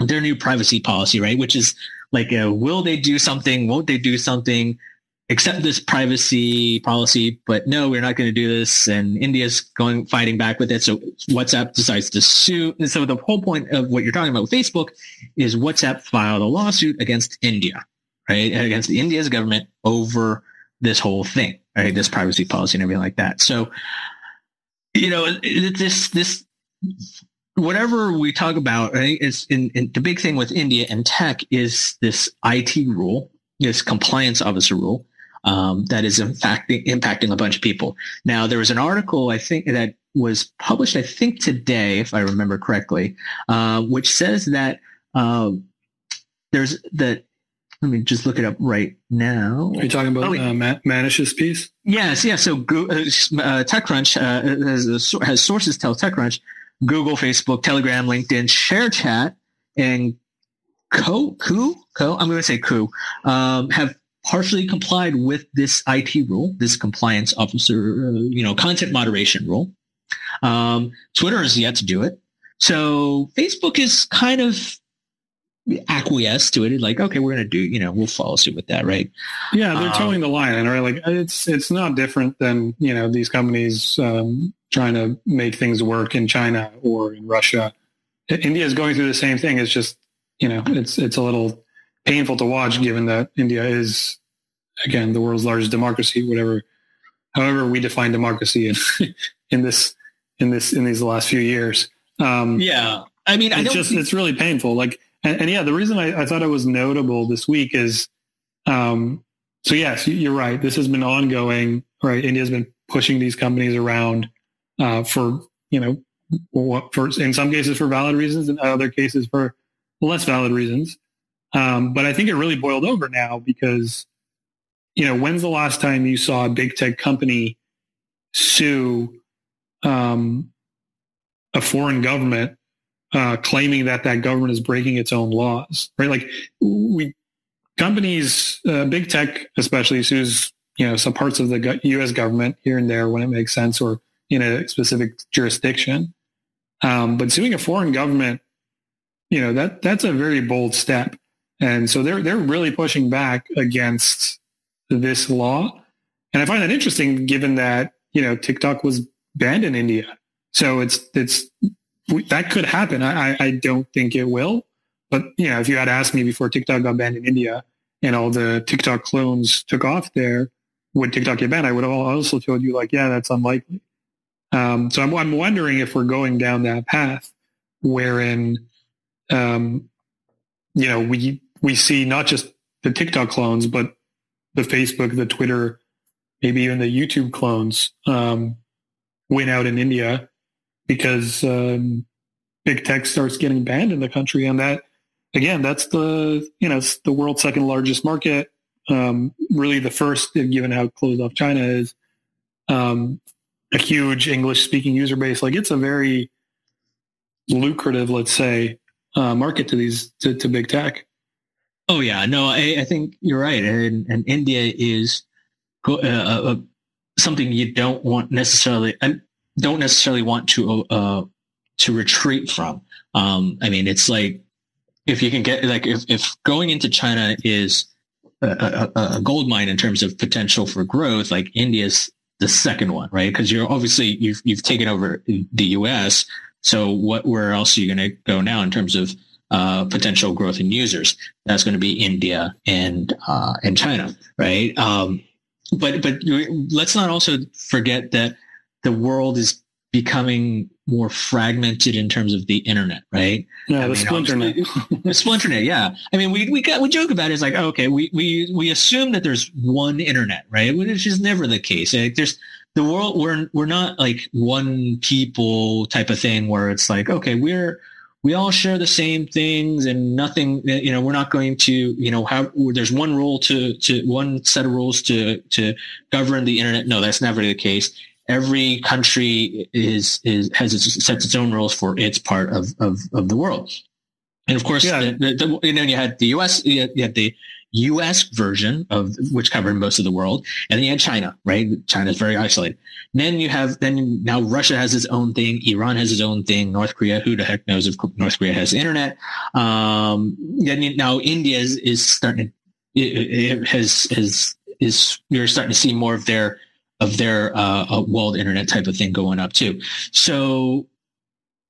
their new privacy policy, right? Which is like, will they do something? Won't they do something? Accept this privacy policy, but no, we're not going to do this. And India's going fighting back with it. So WhatsApp decides to sue. And so the whole point of what you're talking about with Facebook is WhatsApp filed a lawsuit against India, right? Against India's government over this whole thing, right? This privacy policy and everything like that. So you know, this this whatever we talk about, right? Is in, in the big thing with India and tech is this IT rule, this compliance officer rule. Um, that is impacting impacting a bunch of people. Now, there was an article I think that was published, I think today, if I remember correctly, uh, which says that um, there's that. Let me just look it up right now. Are you talking about Oh, uh, Ma- Manish's piece? Yes, yes. So uh, uh, TechCrunch uh, has, has sources tell TechCrunch, Google, Facebook, Telegram, LinkedIn, ShareChat, and Koo, Koo, Koo. I'm going to say Koo, um, have partially complied with this IT rule, this compliance officer, uh, you know, content moderation rule. Um, Twitter has yet to do it. So Facebook is kind of acquiesced to it. It's like, okay, we're going to do, you know, we'll follow suit with that, right? Yeah, they're Um, towing the line, and right? Like it's it's not different than you know these companies um, trying to make things work in China or in Russia. India is going through the same thing. It's just you know it's it's a little painful to watch, given that India is again the world's largest democracy. Whatever, however we define democracy in in this in this in these last few years. Um, Yeah. I mean, I it's don't just think- it's really painful like and, and yeah the reason I, I thought it was notable this week is um so yes, you're right. This has been ongoing. Right, India's been pushing these companies around uh, for you know what for in some cases for valid reasons, in other cases for less valid reasons. Um, but I think it really boiled over now because you know when's the last time you saw a big tech company sue um, a foreign government uh, claiming that that government is breaking its own laws, right? Like we companies, uh, big tech especially sues you know some parts of the U.S. government here and there when it makes sense or in a specific jurisdiction. Um, but suing a foreign government, you know that that's a very bold step, and so they're they're really pushing back against this law. And I find that interesting, given that you know TikTok was banned in India, so it's it's that could happen. I, I don't think it will. But you know, if you had asked me before TikTok got banned in India and all the TikTok clones took off there, would TikTok get banned? I would have also told you like, yeah, that's unlikely. Um, so I'm, I'm wondering if we're going down that path wherein, um, you know, we, we see not just the TikTok clones, but the Facebook, the Twitter, maybe even the YouTube clones, um, win out in India because um, big tech starts getting banned in the country, and that again, that's the you know it's the world's second largest market. Um, really, the first, given how closed off China is, um, a huge English speaking user base. Like it's a very lucrative, let's say, uh, market to these to, to, big tech. Oh yeah, no, I, I think you're right, and, and India is uh, uh, something you don't want necessarily I don't necessarily want to uh, to retreat from. Um, I mean, it's like if you can get like if, if going into China is a, a, a gold mine in terms of potential for growth, like India's the second one, right? Because you're obviously you've you've taken over the U.S. So what where else are you going to go now in terms of uh, potential growth in users? That's going to be India and uh, and China, right? Um, but but let's not also forget that the world is becoming more fragmented in terms of the internet, right? Yeah, I the splinternet. the splinternet, yeah. I mean, we we got we joke about it. It's like, okay, we we we assume that there's one internet, right? Which is never the case. Like, there's the world. We're we're not like one people type of thing where it's like, okay, we're we all share the same things and nothing you know we're not going to you know have there's one rule to to one set of rules to to govern the internet no that's never the case every country is is has its, sets its own rules for its part of of, of the world. And of course, yeah. the, the, the, and then you had the U.S. You had, you had, the U.S. version of which covered most of the world, and then you had China. Right, China is very isolated. And then you have then now Russia has its own thing, Iran has its own thing, North Korea. Who the heck knows if North Korea has internet? Um, then now India is, is starting. To, it, it has has is you're starting to see more of their of their uh, uh, walled internet type of thing going up too. So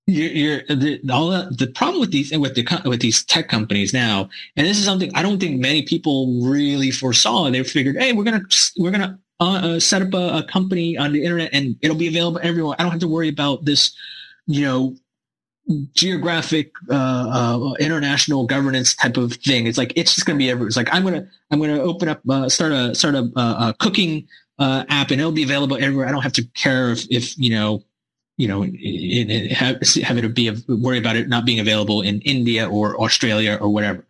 you're, you're the, all the, the problem with these and with the with these tech companies now, and this is something I don't think many people really foresaw. They figured, hey, we're gonna we're gonna uh, uh, set up a, a, company on the internet and it'll be available everywhere. I don't have to worry about this, you know, geographic uh, uh, international governance type of thing. It's like it's just to be everywhere. It's like I'm gonna I'm gonna open up uh, start a start a, a cooking uh, app and it'll be available everywhere. I don't have to care if, if you know, you know, it, it, have, have it be worry about it not being available in India or Australia or whatever.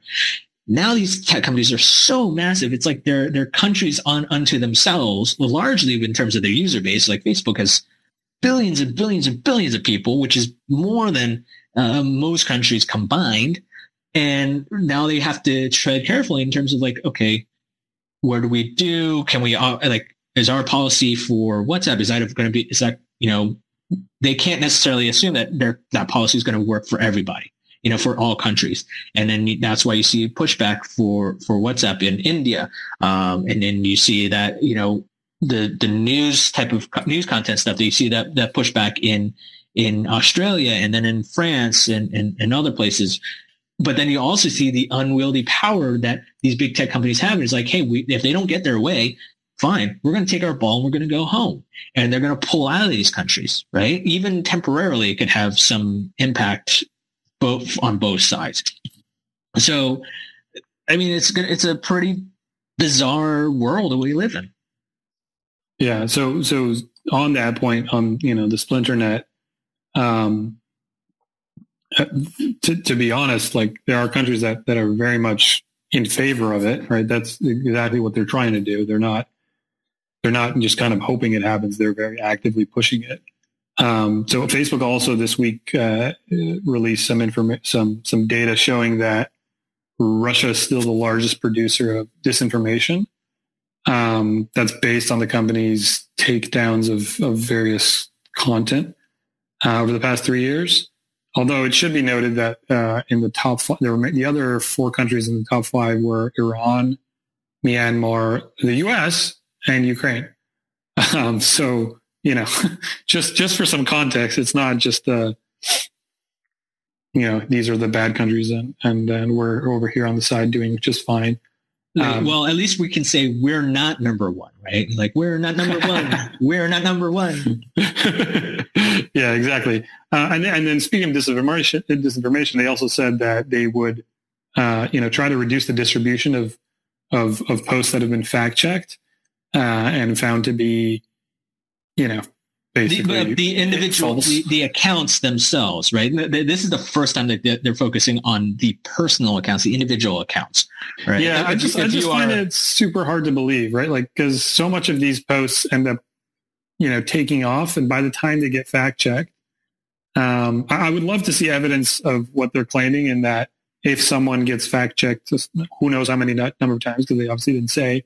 Now these tech companies are so massive. It's like they're, they're countries on unto themselves, largely in terms of their user base. Like Facebook has billions and billions and billions of people, which is more than uh, most countries combined. And now they have to tread carefully in terms of like, okay, what do we do? Can we uh, like is our policy for WhatsApp is that going to be is that you know they can't necessarily assume that their that policy is going to work for everybody you know for all countries. And then that's why you see pushback for for WhatsApp in India. Um, and then you see that you know the the news type of news content stuff that you see that that pushback in in Australia and then in France and, and, and other places. But then you also see the unwieldy power that these big tech companies have. It's like, hey, we, if they don't get their way, fine, we're going to take our ball and we're going to go home. And they're going to pull out of these countries, right? Even temporarily, it could have some impact both on both sides. So, I mean, it's. It's a pretty bizarre world that we live in. Yeah. So, so on that point, on you know the splinter net, um, to, to be honest, like there are countries that that are very much in favor of it. Right. That's exactly what they're trying to do. They're not. They're not just kind of hoping it happens. They're very actively pushing it. Um, so Facebook also this week uh, released some information, some some data showing that Russia is still the largest producer of disinformation. Um, that's based on the company's takedowns of, of various content uh, over the past three years. Although it should be noted that uh, in the top five, there were the other four countries in the top five were Iran, Myanmar, the U.S., and Ukraine. Um, so you know, just just for some context, it's not just uh, you know these are the bad countries and and, and we're over here on the side doing just fine. Um, well, at least we can say we're not number one, right? Like we're not number one. we're not number one. yeah, exactly. Uh, and, and then speaking of disinformation, disinformation, they also said that they would, uh, you know, try to reduce the distribution of of, of posts that have been fact checked uh, and found to be you know, basically the, the individual the, the, accounts themselves right? This is the first time that they're focusing on the personal accounts the individual accounts right? Yeah if, i just i just find are, it super hard to believe right? Like because so much of these posts end up you know taking off and by the time they get fact checked um, I, I would love to see evidence of what they're claiming and that if someone gets fact checked who knows how many number of times because they obviously didn't say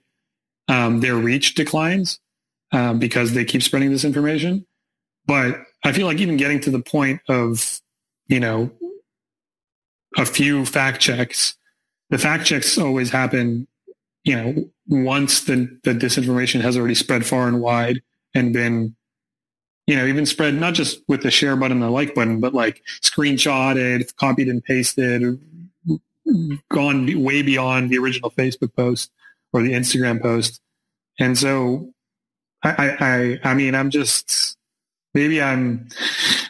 um, their reach declines um, because they keep spreading this information. But I feel like even getting to the point of, you know, a few fact checks, the fact checks always happen, you know, once the, the disinformation has already spread far and wide and been, you know, even spread not just with the share button, the like button, but like screenshotted, copied and pasted, gone way beyond the original Facebook post or the Instagram post. And so I, I, I mean, I'm just maybe I'm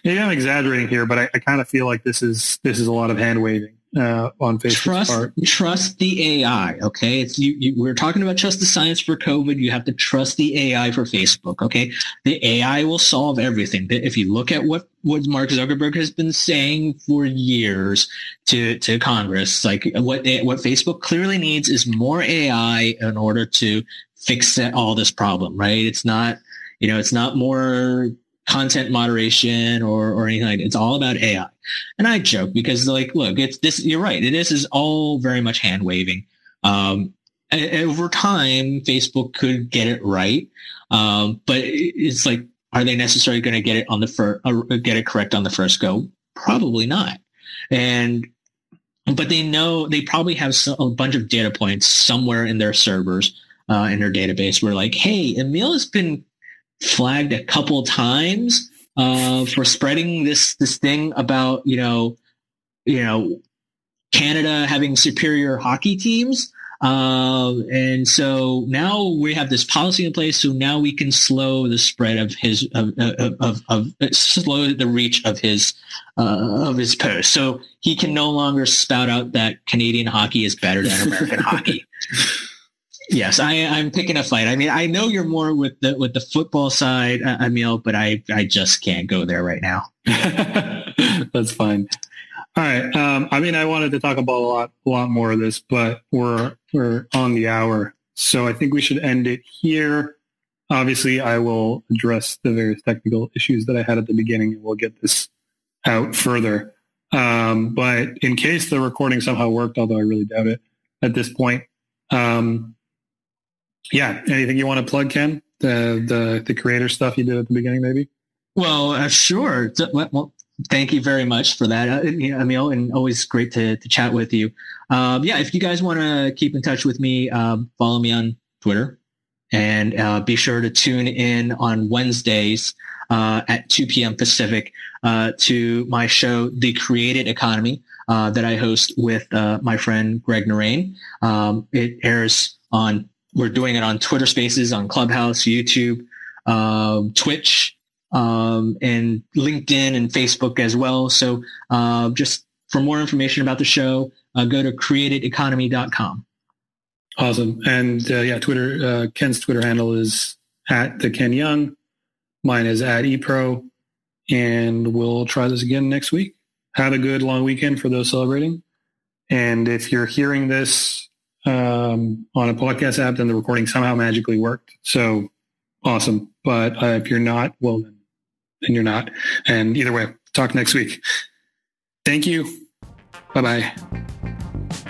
maybe I'm exaggerating here, but I, I kind of feel like this is this is a lot of hand waving uh, on Facebook. Trust, part. trust the AI. Okay, it's you, you, We're talking about trust the science for COVID. You have to trust the AI for Facebook. Okay, the AI will solve everything. But if you look at what what Mark Zuckerberg has been saying for years to to Congress, like what what Facebook clearly needs is more AI in order to fix all this problem, right? It's not, you know, it's not more content moderation or, or anything like that. It's all about AI. And I joke because like, look, it's this, you're right. It is, all very much hand waving. Um, over time, Facebook could get it right. Um, but it's like, are they necessarily going to get it on the first, uh, get it correct on the first go? Probably not. And but they know they probably have a bunch of data points somewhere in their servers uh, in their database where like, hey, Emil has been flagged a couple times uh, for spreading this this thing about you know you know Canada having superior hockey teams. Uh, and so now we have this policy in place. So now we can slow the spread of his of of, of, of slow the reach of his uh, of his post. So he can no longer spout out that Canadian hockey is better than American hockey. Yes, I, am picking a fight. I mean, I know you're more with the with the football side, uh, Emil, but I I just can't go there right now. That's fine. All right. Um, I mean, I wanted to talk about a lot a lot more of this, but we're we're on the hour, so I think we should end it here. Obviously, I will address the various technical issues that I had at the beginning, and we'll get this out further. Um, but in case the recording somehow worked, although I really doubt it at this point, um, yeah. Anything you want to plug, Ken? The the the creator stuff you did at the beginning, maybe. Well, uh, sure. Well, thank you very much for that, uh, Emil, and always great to, to chat with you. Um, yeah, if you guys want to keep in touch with me, um, follow me on Twitter, and uh, be sure to tune in on Wednesdays uh, at 2 p.m. Pacific uh, to my show, The Created Economy, uh, that I host with uh, my friend Greg Narain. Um, it airs on we're doing it on Twitter Spaces, on Clubhouse, YouTube, um, Twitch, um, and LinkedIn and Facebook as well. So uh, just for more information about the show, uh, go to createdeconomy.com. Awesome. And uh, yeah, Twitter, uh, Ken's Twitter handle is at the Ken Yeung. Mine is at ePro. And we'll try this again next week. Have a good long weekend for those celebrating. And if you're hearing this um, on a podcast app, then the recording somehow magically worked. So awesome. But uh, if you're not, well, then, then you're not. And either way, talk next week. Thank you. Bye bye.